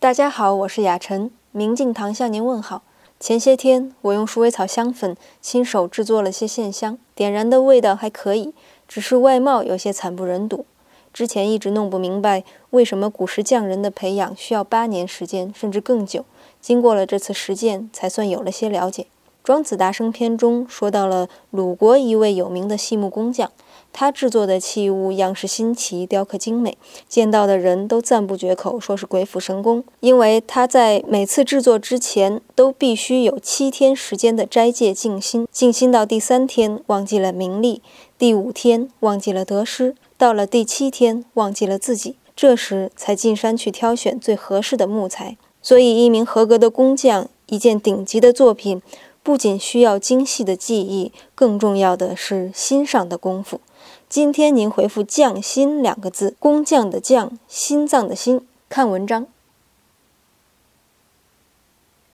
大家好，我是雅晨，明镜堂向您问好。前些天我用鼠尾草香粉亲手制作了些线香，点燃的味道还可以，只是外貌有些惨不忍睹。之前一直弄不明白为什么古时匠人的培养需要八年时间，甚至更久。经过了这次实践，才算有了些了解。《庄子·达生篇》中说到了鲁国一位有名的细木工匠，他制作的器物样式新奇，雕刻精美，见到的人都赞不绝口，说是鬼斧神工。因为他在每次制作之前都必须有七天时间的斋戒静心，静心到第三天忘记了名利，第五天忘记了得失，到了第七天忘记了自己，这时才进山去挑选最合适的木材。所以，一名合格的工匠，一件顶级的作品。不仅需要精细的技艺，更重要的是心上的功夫。今天您回复“匠心”两个字，工匠的匠，心脏的心，看文章。